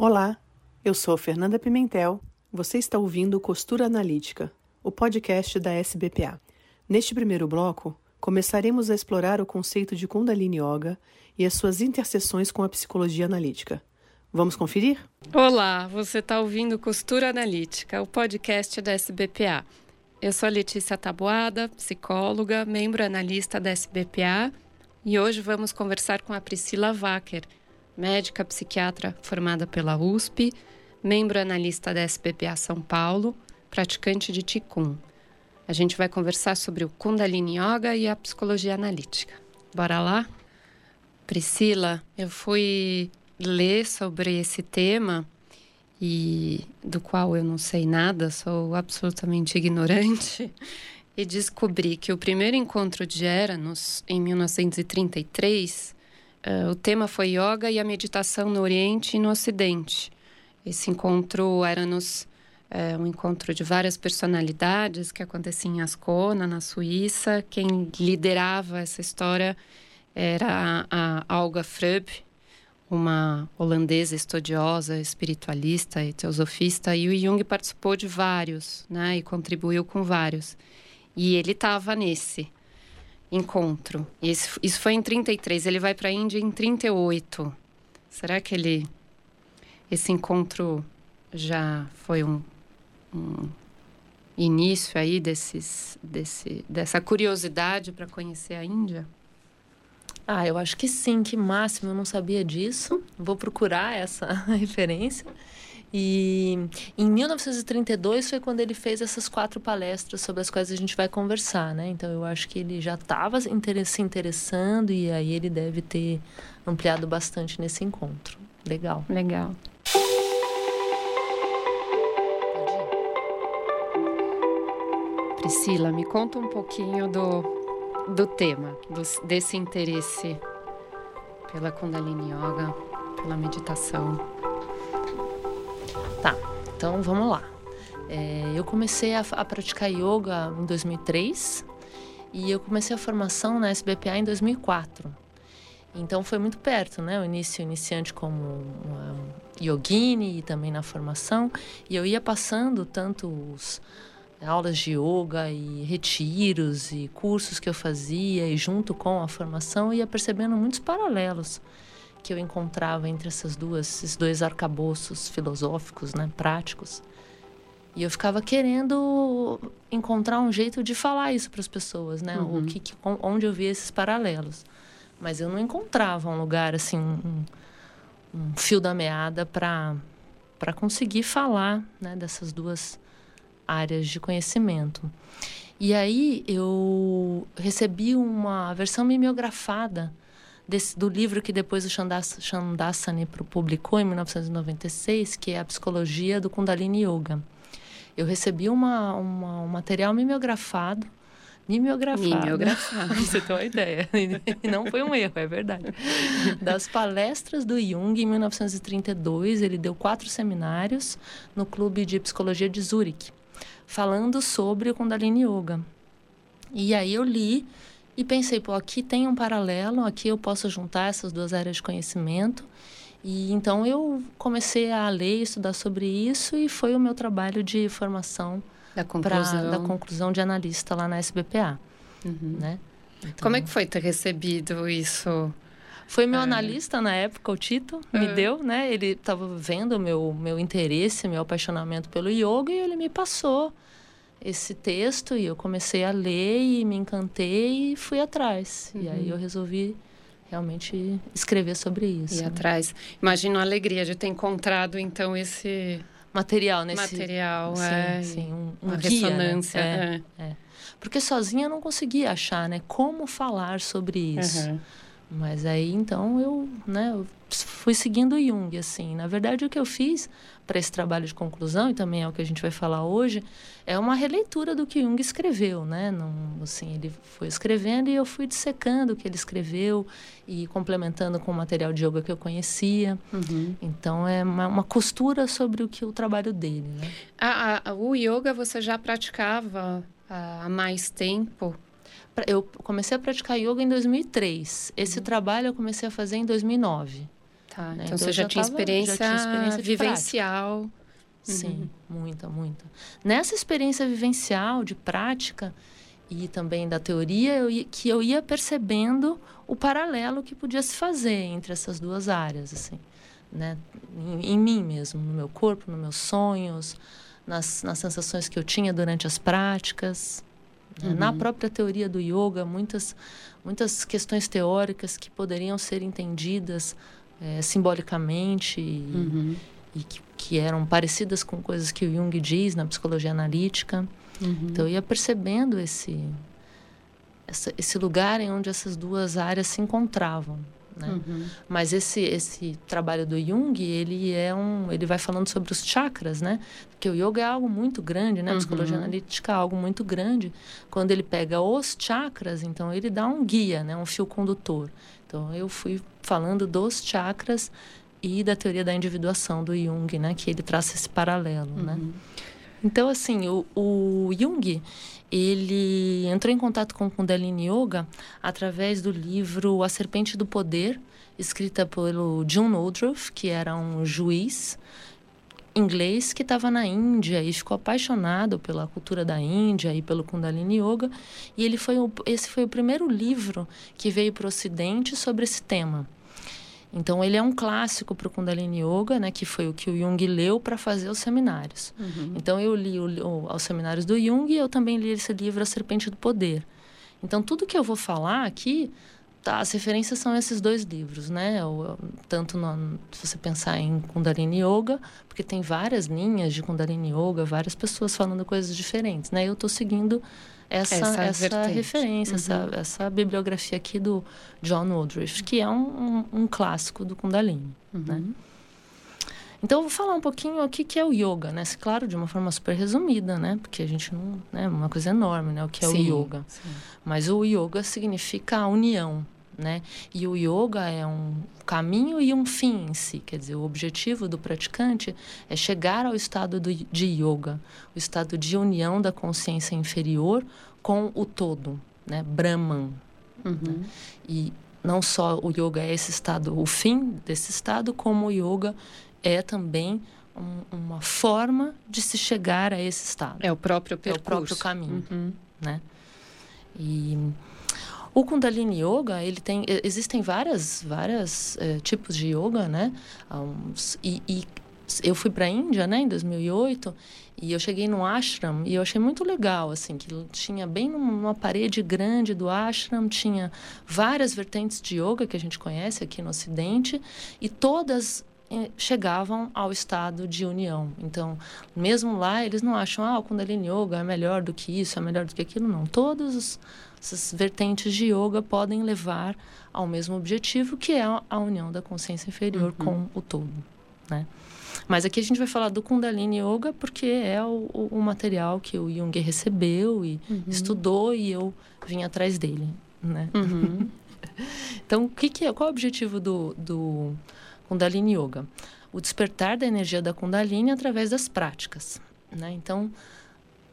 Olá, eu sou Fernanda Pimentel. Você está ouvindo Costura Analítica, o podcast da SBPA. Neste primeiro bloco, começaremos a explorar o conceito de Kundalini Yoga e as suas interseções com a psicologia analítica. Vamos conferir? Olá, você está ouvindo Costura Analítica, o podcast da SBPA. Eu sou Letícia Taboada, psicóloga, membro analista da SBPA, e hoje vamos conversar com a Priscila Wacker médica psiquiatra formada pela USP, membro analista da SPPA São Paulo, praticante de Ticum. A gente vai conversar sobre o Kundalini Yoga e a psicologia analítica. Bora lá? Priscila, eu fui ler sobre esse tema e do qual eu não sei nada, sou absolutamente ignorante, e descobri que o primeiro encontro de Eranos, em 1933, Uh, o tema foi yoga e a meditação no Oriente e no Ocidente. Esse encontro era nos, uh, um encontro de várias personalidades que acontecia em Ascona, na Suíça. Quem liderava essa história era a, a Olga Freub, uma holandesa estudiosa, espiritualista e teosofista, e o Jung participou de vários, né, e contribuiu com vários. E ele estava nesse encontro. Isso, isso foi em 33, ele vai para a Índia em 38. Será que ele esse encontro já foi um, um início aí desses, desse, dessa curiosidade para conhecer a Índia? Ah, eu acho que sim, que máximo, eu não sabia disso. Vou procurar essa referência. E em 1932 foi quando ele fez essas quatro palestras sobre as quais a gente vai conversar, né? Então eu acho que ele já estava se interessando e aí ele deve ter ampliado bastante nesse encontro. Legal. Legal. Priscila, me conta um pouquinho do, do tema, do, desse interesse pela Kundalini Yoga, pela meditação. Então vamos lá. É, eu comecei a, a, praticar yoga em 2003 e eu comecei a formação na SBPA em 2004. Então foi muito perto, né? O início iniciante como uma yogini e também na formação. E eu ia passando tanto os aulas de yoga e retiros e cursos que eu fazia e junto com a formação ia percebendo muitos paralelos que eu encontrava entre essas duas, esses dois arcabouços filosóficos, né, práticos. E eu ficava querendo encontrar um jeito de falar isso para as pessoas, né? Uhum. O que, que, onde eu via esses paralelos. Mas eu não encontrava um lugar assim, um, um fio da meada para para conseguir falar, né, dessas duas áreas de conhecimento. E aí eu recebi uma versão mimeografada desse, do livro que depois o Chandasani publicou em 1996, que é a Psicologia do Kundalini Yoga. Eu recebi uma, uma, um material mimeografado mimeografado. Mimeografado. Você tem uma ideia. E não foi um erro, é verdade. Das palestras do Jung, em 1932, ele deu quatro seminários no Clube de Psicologia de Zurich, falando sobre o Kundalini Yoga. E aí eu li e pensei, pô, aqui tem um paralelo, aqui eu posso juntar essas duas áreas de conhecimento. E então eu comecei a ler, estudar sobre isso e foi o meu trabalho de formação da conclusão, pra, da conclusão de analista lá na SBPA, uhum. né? Então, Como é que foi ter recebido isso? Foi meu é. analista na época, o Tito, me é. deu, né? Ele estava vendo o meu, meu interesse, meu apaixonamento pelo yoga e ele me passou esse texto e eu comecei a ler e me encantei e fui atrás. Uhum. E aí uhum. eu resolvi realmente escrever sobre isso. E né? atrás. Imagino a alegria de ter encontrado então esse material nesse material, sim, é, sim, um, um uma guia, né? ressonância, né? é, é. Porque sozinha eu não conseguia achar, né, como falar sobre isso. Uhum. Mas aí então eu, né, eu fui seguindo Jung assim. Na verdade o que eu fiz para esse trabalho de conclusão e também é o que a gente vai falar hoje é uma releitura do que Jung escreveu, né? Não, assim, ele foi escrevendo e eu fui dissecando o que ele escreveu e complementando com o material de yoga que eu conhecia. Uhum. Então é uma, uma, costura sobre o que o trabalho dele, né? A, a, o yoga você já praticava há mais tempo? Eu comecei a praticar yoga em 2003. Esse uhum. trabalho eu comecei a fazer em 2009. Tá, né? então, então você já, já, tinha tava, já, tinha experiência vivencial. Prática. Sim, uhum. muita, muita. Nessa experiência vivencial, de prática e também da teoria, eu, que eu ia percebendo o paralelo que podia se fazer entre essas duas áreas, assim, né? Em, em mim mesmo, no meu corpo, nos meus sonhos, nas, nas sensações que eu tinha durante as práticas. Uhum. Na própria teoria do yoga, muitas, muitas questões teóricas que poderiam ser entendidas é, simbolicamente e, uhum. e que que eram parecidas com coisas que o Jung diz na psicologia analítica. Uhum. Então eu ia percebendo esse essa, esse lugar em onde essas duas áreas se encontravam. Né? Uhum. Mas esse esse trabalho do Jung ele é um ele vai falando sobre os chakras, né? Porque o yoga é algo muito grande, né? A psicologia uhum. analítica é algo muito grande. Quando ele pega os chakras, então ele dá um guia, né? Um fio condutor. Então eu fui falando dos chakras e da teoria da individuação do Jung, né? Que ele traça esse paralelo, né? uhum. né? Então, assim, o, o Jung, ele entrou em contato com Kundalini Yoga através do livro A Serpente do Poder, escrita pelo John Woodruff, que era um juiz inglês que estava na Índia e ficou apaixonado pela cultura da Índia e pelo Kundalini Yoga. E ele foi o, esse foi o primeiro livro que veio para o Ocidente sobre esse tema. Então ele é um clássico para o Kundalini Yoga, né, que foi o que o Jung leu para fazer os seminários. Uhum. Então eu li o, o, os seminários do Jung e eu também li esse livro A Serpente do Poder. Então tudo que eu vou falar aqui, tá, as referências são esses dois livros, né? Tanto no, se você pensar em Kundalini Yoga, porque tem várias linhas de Kundalini Yoga, várias pessoas falando coisas diferentes, né? Eu estou seguindo essa, essa, essa referência, uhum. essa, essa bibliografia aqui do John Woodruff, que é um, um, um clássico do Kundalini, uhum. né? Então, eu vou falar um pouquinho o que, que é o yoga, né? Claro, de uma forma super resumida, né? Porque a gente não... É né? uma coisa enorme, né? O que é sim, o yoga. Sim. Mas o yoga significa a união, né? E o yoga é um caminho e um fim em si. Quer dizer, o objetivo do praticante é chegar ao estado do, de yoga, o estado de união da consciência inferior com o todo, né? Brahman. Uhum. Né? E não só o yoga é esse estado, o fim desse estado, como o yoga é também um, uma forma de se chegar a esse estado. É o próprio percurso. É o próprio caminho, uhum. né? E o Kundalini Yoga, ele tem, existem várias, várias é, tipos de yoga, né? E, e, eu fui para a Índia, né, em 2008, e eu cheguei no ashram e eu achei muito legal, assim, que tinha bem numa parede grande do ashram, tinha várias vertentes de yoga que a gente conhece aqui no Ocidente, e todas eh, chegavam ao estado de união. Então, mesmo lá, eles não acham, ah, o Kundalini Yoga é melhor do que isso, é melhor do que aquilo, não. Todos os essas vertentes de yoga podem levar ao mesmo objetivo, que é a união da consciência inferior uhum. com o todo, né? Mas aqui a gente vai falar do Kundalini Yoga porque é o, o material que o Jung recebeu e uhum. estudou e eu vim atrás dele, né? Uhum. então, o que, que é? Qual é o objetivo do, do Kundalini Yoga? O despertar da energia da Kundalini através das práticas, né? Então,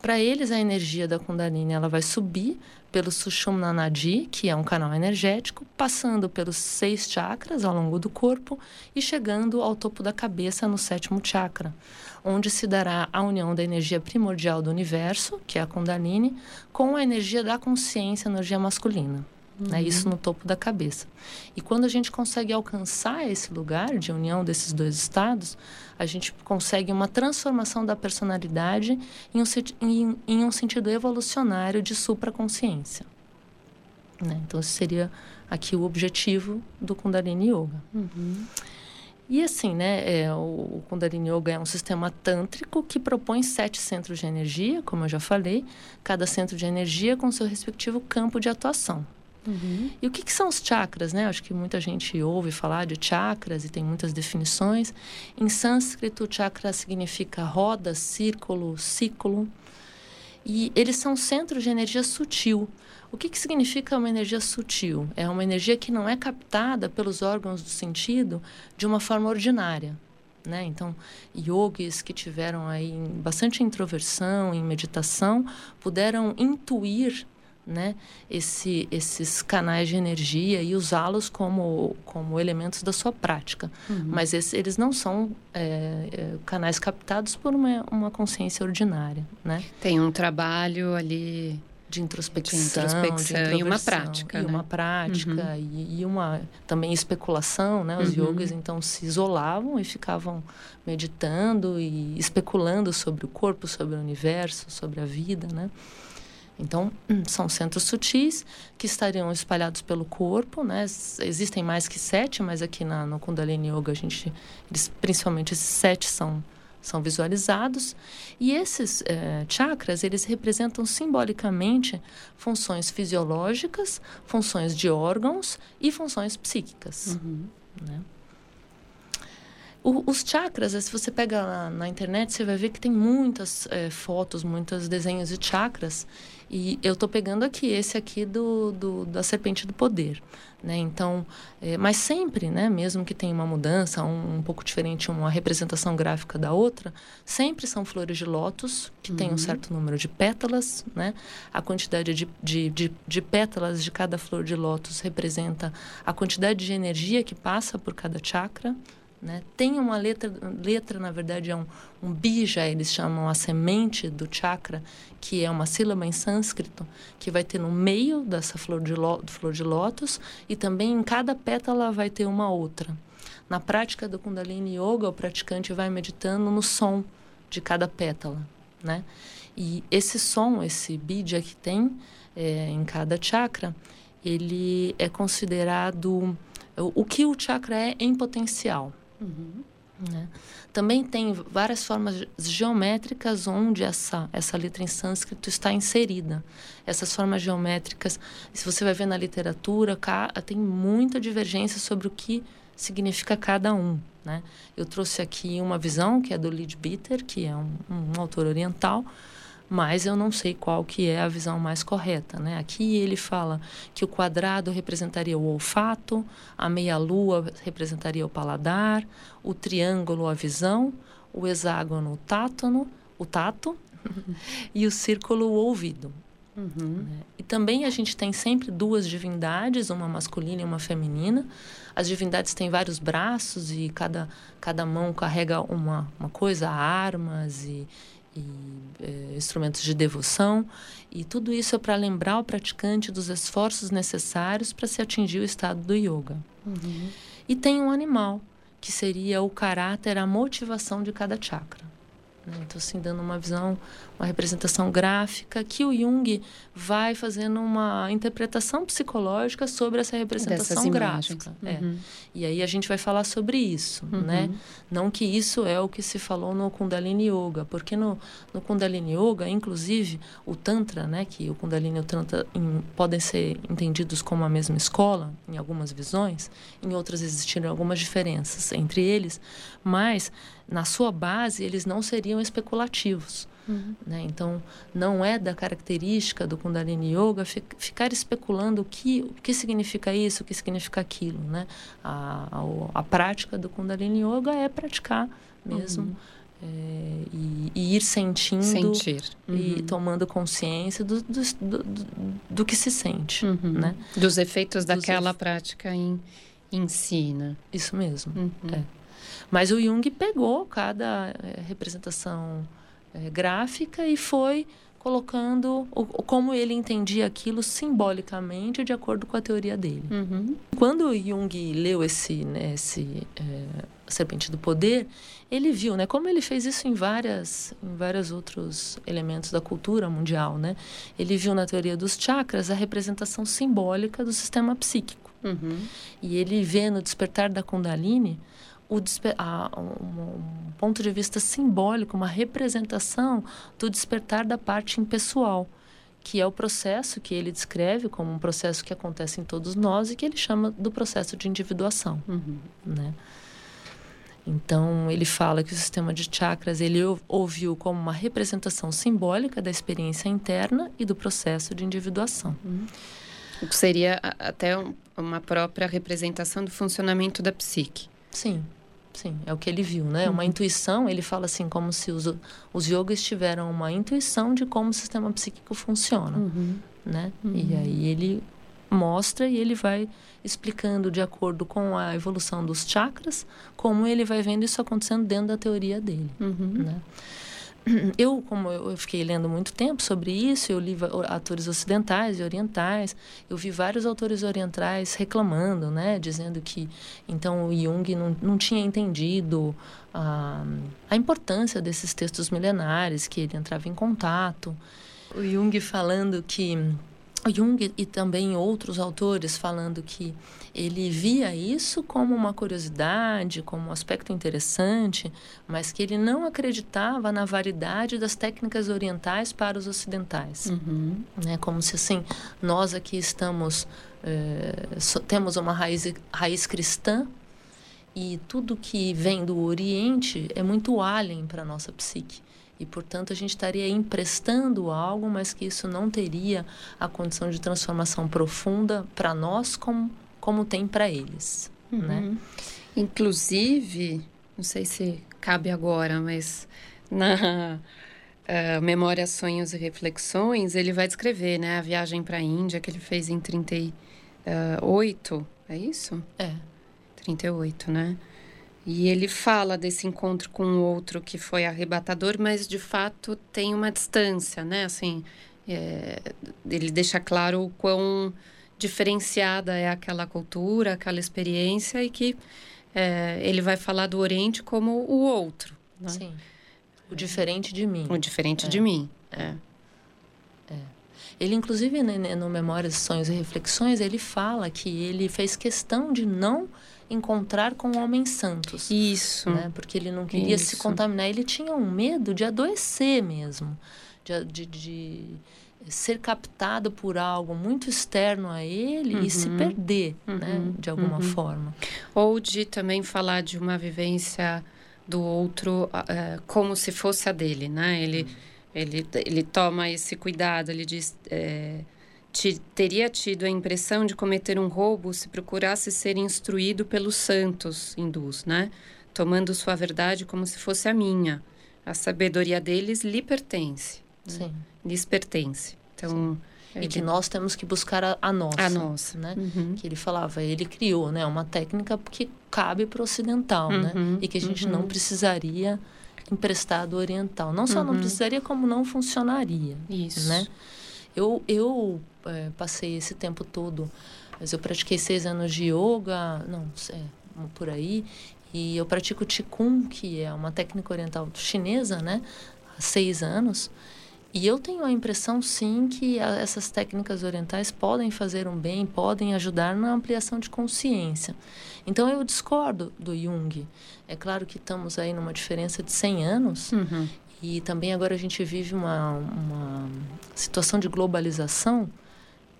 para eles, a energia da Kundalini ela vai subir pelo Sushumna Nadi, que é um canal energético, passando pelos seis chakras ao longo do corpo e chegando ao topo da cabeça no sétimo chakra, onde se dará a união da energia primordial do universo, que é a Kundalini, com a energia da consciência, energia masculina. Uhum. Né? Isso no topo da cabeça. E quando a gente consegue alcançar esse lugar de união desses dois estados, a gente consegue uma transformação da personalidade em um, em, em um sentido evolucionário de supraconsciência. Né? Então, esse seria aqui o objetivo do Kundalini Yoga. Uhum. E assim, né, é, o Kundalini Yoga é um sistema tântrico que propõe sete centros de energia, como eu já falei, cada centro de energia com seu respectivo campo de atuação. Uhum. E o que, que, são os chakras, né? Acho que muita gente ouve falar de chakras e tem muitas definições. Em sânscrito, chakra significa roda, círculo, ciclo. E eles são centros de energia sutil. O que, que significa uma energia sutil? É uma energia que não é captada pelos órgãos do sentido de uma forma ordinária. Né? Então, yogis que tiveram aí bastante introversão em meditação puderam intuir né, esse, esses canais de energia e usá-los como, como elementos da sua prática. Uhum. Mas esse, eles não são é, é, canais captados por uma, uma consciência ordinária. Né? Tem um trabalho ali de introspecção, de introspecção e uma prática, e né? uma prática uhum. e, e, uma também especulação, né? Os uhum. yogis então se isolavam e ficavam meditando e especulando sobre o corpo, sobre o universo, sobre a vida, né? Então, são centros sutis que estariam espalhados pelo corpo, né? Existem mais que sete, mas aqui na, no Kundalini Yoga, a gente, eles, principalmente esses sete são, são visualizados. E esses eh, chakras, eles representam simbolicamente funções fisiológicas, funções de órgãos e funções psíquicas. Uhum. Né? O, os chakras, se você pega na, na, internet, você vai ver que tem muitas é, fotos, muitos desenhos de chakras. E eu estou pegando aqui esse aqui do, do, da serpente do poder. Né? Então, é, mas sempre, né, mesmo que tenha uma mudança, um, um, pouco diferente, uma representação gráfica da outra, sempre são flores de lótus, que uhum. tem um uhum. certo número de pétalas. Né? A quantidade de, de, de, de pétalas de cada flor de lótus representa a quantidade de energia que passa por cada chakra. Né? Tem uma letra, letra na verdade é um, um bija, eles chamam a semente do chakra, que é uma sílaba em sânscrito, que vai ter no meio dessa flor de, lo, flor de lótus e também em cada pétala vai ter uma outra. Na prática do Kundalini Yoga, o praticante vai meditando no som de cada pétala, né? E esse som, esse bija que tem é, em cada chakra, ele é considerado o, que o chakra é em potencial. Uhum. Né? Também tem várias formas geométricas onde essa, essa letra em sânscrito está inserida. Essas formas geométricas, se você vai ver na literatura, tem muita divergência sobre o que significa cada um. Né? Eu trouxe aqui uma visão que é do Leadbeater, que é um, um autor oriental, mas eu não sei qual que é a visão mais correta, né? Aqui ele fala que o quadrado representaria o olfato, a meia-lua representaria o paladar, o triângulo a visão, o hexágono o tátono, o tato e o círculo o ouvido. Uhum. Né? E também a gente tem sempre duas divindades, uma masculina e uma feminina. As divindades têm vários braços e cada, cada mão carrega uma, uma coisa, armas e, e é, instrumentos de devoção, e tudo isso é para lembrar o praticante dos esforços necessários para se atingir o estado do yoga. Uhum. E tem um animal, que seria o caráter, a motivação de cada chakra. Né? Então, assim, dando uma visão, uma representação gráfica que o Jung vai fazendo uma interpretação psicológica sobre essa representação gráfica. É. Uhum. É. E aí a gente vai falar sobre isso, uhum. né? Não que isso é o que se falou no Kundalini Yoga, porque no, no Kundalini Yoga, inclusive, o Tantra, né? Que o Kundalini e o Tantra em, podem ser entendidos como a mesma escola, em algumas visões, em outras existiram algumas diferenças entre eles, mas na sua base, eles não seriam especulativos. Uhum. Né? Então, não é da característica do Kundalini Yoga ficar especulando o que, o que significa isso, o que significa aquilo. Né? A, a, a prática do Kundalini Yoga é praticar mesmo. Uhum. É, e, e, ir sentindo Sentir. Uhum. e tomando consciência do, do, do, do que se sente, uhum. né? Dos efeitos Dos daquela prática em, em si, né? Isso mesmo, uhum. é. Mas o Jung pegou cada é, representação é, gráfica e foi colocando o, como ele entendia aquilo simbolicamente de acordo com a teoria dele. Uhum. Quando Jung leu esse, né, esse é, Serpente do Poder, ele viu, né, como ele fez isso em várias, em vários outros elementos da cultura mundial, né? Ele viu na teoria dos chakras a representação simbólica do sistema psíquico. Uhum. E ele vê no despertar da Kundalini o, a, um, um ponto de vista simbólico, uma representação do despertar da parte impessoal, que é o processo que ele descreve como um processo que acontece em todos nós e que ele chama do processo de individuação, uhum. né? Então, ele fala que o sistema de chakras ele ouviu como uma representação simbólica da experiência interna e do processo de individuação. Uhum. O que seria até uma própria representação do funcionamento da psique. Sim, Sim, é o que ele viu, né? Uhum. Uma intuição, ele fala assim, como se os, os yogas tiveram uma intuição de como o sistema psíquico funciona, uhum. né? Uhum. E aí ele mostra e ele vai explicando de acordo com a evolução dos chakras, como ele vai vendo isso acontecendo dentro da teoria dele, uhum. né? eu, como eu fiquei lendo muito tempo sobre isso, eu li autores ocidentais e orientais, eu vi vários autores orientais reclamando, né, dizendo que então o Jung não, não tinha entendido a, a importância desses textos milenares, que ele entrava em contato. O Jung falando que Jung e também outros autores falando que ele via isso como uma curiosidade, como um aspecto interessante, mas que ele não acreditava na variedade das técnicas orientais para os ocidentais. Uhum. Né? Como se assim, nós aqui estamos, é, so, temos uma raiz, raiz cristã e tudo que vem do Oriente é muito alien para a nossa psique e, portanto, a gente estaria emprestando algo, mas que isso não teria a condição de transformação profunda para nós como, como tem para eles. Uhum. Né? Inclusive, não sei se cabe agora, mas na uh, Memória, Sonhos e Reflexões, ele vai descrever né, a viagem para a Índia que ele fez em 38, é isso? É. 38, né? E ele fala desse encontro com o outro que foi arrebatador, mas de fato tem uma distância, né? Assim, é, ele deixa claro o quão diferenciada é aquela cultura, aquela experiência e que é, ele vai falar do Oriente como o outro. Né? Sim. O diferente de mim. O diferente é. de mim. É. é. Ele, inclusive, né, no Memórias, Sonhos e Reflexões, ele fala que ele fez questão de não encontrar com homens santos. Isso. Né? Porque ele não queria Isso. se contaminar. Ele tinha um medo de adoecer mesmo, de, de, de ser captado por algo muito externo a ele uhum. e se uhum. perder, né, uhum. né? De alguma uhum. forma. Ou de também falar de uma vivência do outro uh, como se fosse a dele, né? Ele, uhum. ele, ele toma esse cuidado, ele diz... É, teria tido a impressão de cometer um roubo se procurasse ser instruído pelos santos hindus, né? Tomando sua verdade como se fosse a minha. A sabedoria deles lhe pertence. Né? Sim. Lhes pertence. Então. E que nós temos que buscar a, a nossa. A nossa. Né? Uhum. Que ele falava, ele criou né, uma técnica que cabe para o ocidental, né? uhum. né? E que a gente uhum. não precisaria emprestar do oriental. Não só não uhum. precisaria, como não funcionaria. Isso. Né? Eu, eu é, passei esse tempo todo, mas eu pratiquei seis anos de yoga, não, é, por aí, e eu pratico Qigong, que é uma técnica oriental chinesa, né? Há seis anos. E eu tenho a impressão, sim, que essas técnicas orientais podem fazer um bem, podem ajudar na ampliação de consciência. Então, eu discordo do Jung. É claro que estamos aí numa diferença de 100 anos uhum. E também agora a gente vive uma, uma situação de globalização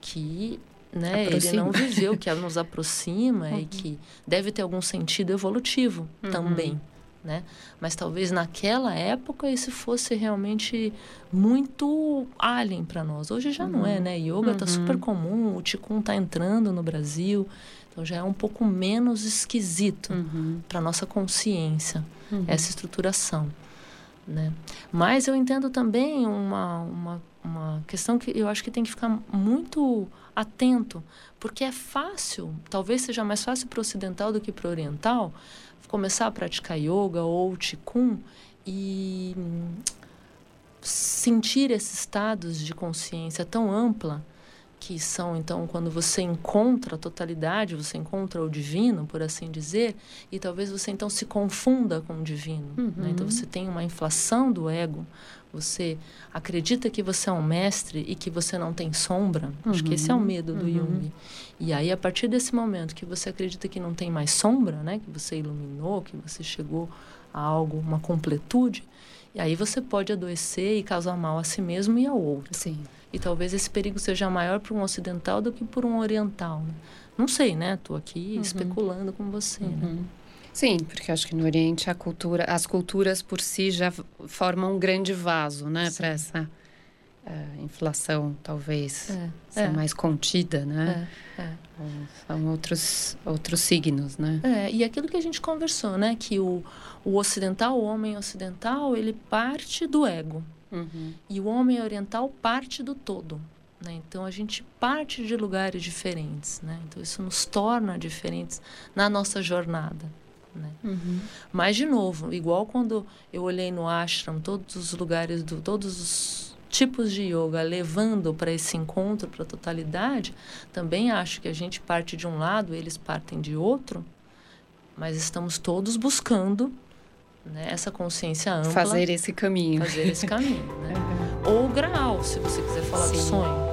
que né, ele não viveu, que nos aproxima uhum. e que deve ter algum sentido evolutivo uhum. também. Né? Mas talvez naquela época isso fosse realmente muito alien para nós. Hoje já uhum. não é, uhum. né? Yoga está super uhum. comum, o Qigong está entrando no Brasil, então já é um pouco menos esquisito uhum. para nossa consciência essa estruturação. Né? Mas eu entendo também uma, uma, uma questão que eu acho que tem que ficar muito atento, porque é fácil, talvez seja mais fácil para o ocidental do que para o oriental, começar a praticar yoga ou qigong e sentir esses estados de consciência tão ampla que são então quando você encontra a totalidade, você encontra o divino, por assim dizer, e talvez você então se confunda com o divino. Uhum. Né? Então você tem uma inflação do ego, você acredita que você é um mestre e que você não tem sombra. Uhum. Acho que esse é o uhum. medo do uhum. Jung. E aí a partir desse momento que você acredita que não tem mais sombra, né, que você iluminou, que você chegou a algo, uma completude, e aí você pode adoecer e causar mal a si mesmo e ao outro. Sim. E talvez esse perigo seja maior para um ocidental do que por um oriental. Né? Não sei, né? Estou aqui uhum. especulando com você. Né? Uhum. Né? Sim, porque acho que no Oriente a cultura, as culturas por si já formam um grande vaso, né, para essa a inflação talvez é, ser é. mais contida, né? É, é. São outros, outros signos, né? É, e aquilo que a gente conversou, né? Que o, o ocidental, o homem ocidental, ele parte do ego. Uhum. E o homem oriental parte do todo. Né? Então a gente parte de lugares diferentes. Né? Então isso nos torna diferentes na nossa jornada. Né? Uhum. Mas, de novo, igual quando eu olhei no ashram, todos os lugares, do, todos os tipos de yoga levando para esse encontro, para a totalidade, também acho que a gente parte de um lado, eles partem de outro, mas estamos todos buscando né, essa consciência ampla. Fazer esse caminho. Fazer esse caminho. Né? Uhum. Ou o grau, se você quiser falar Sim. do sonho.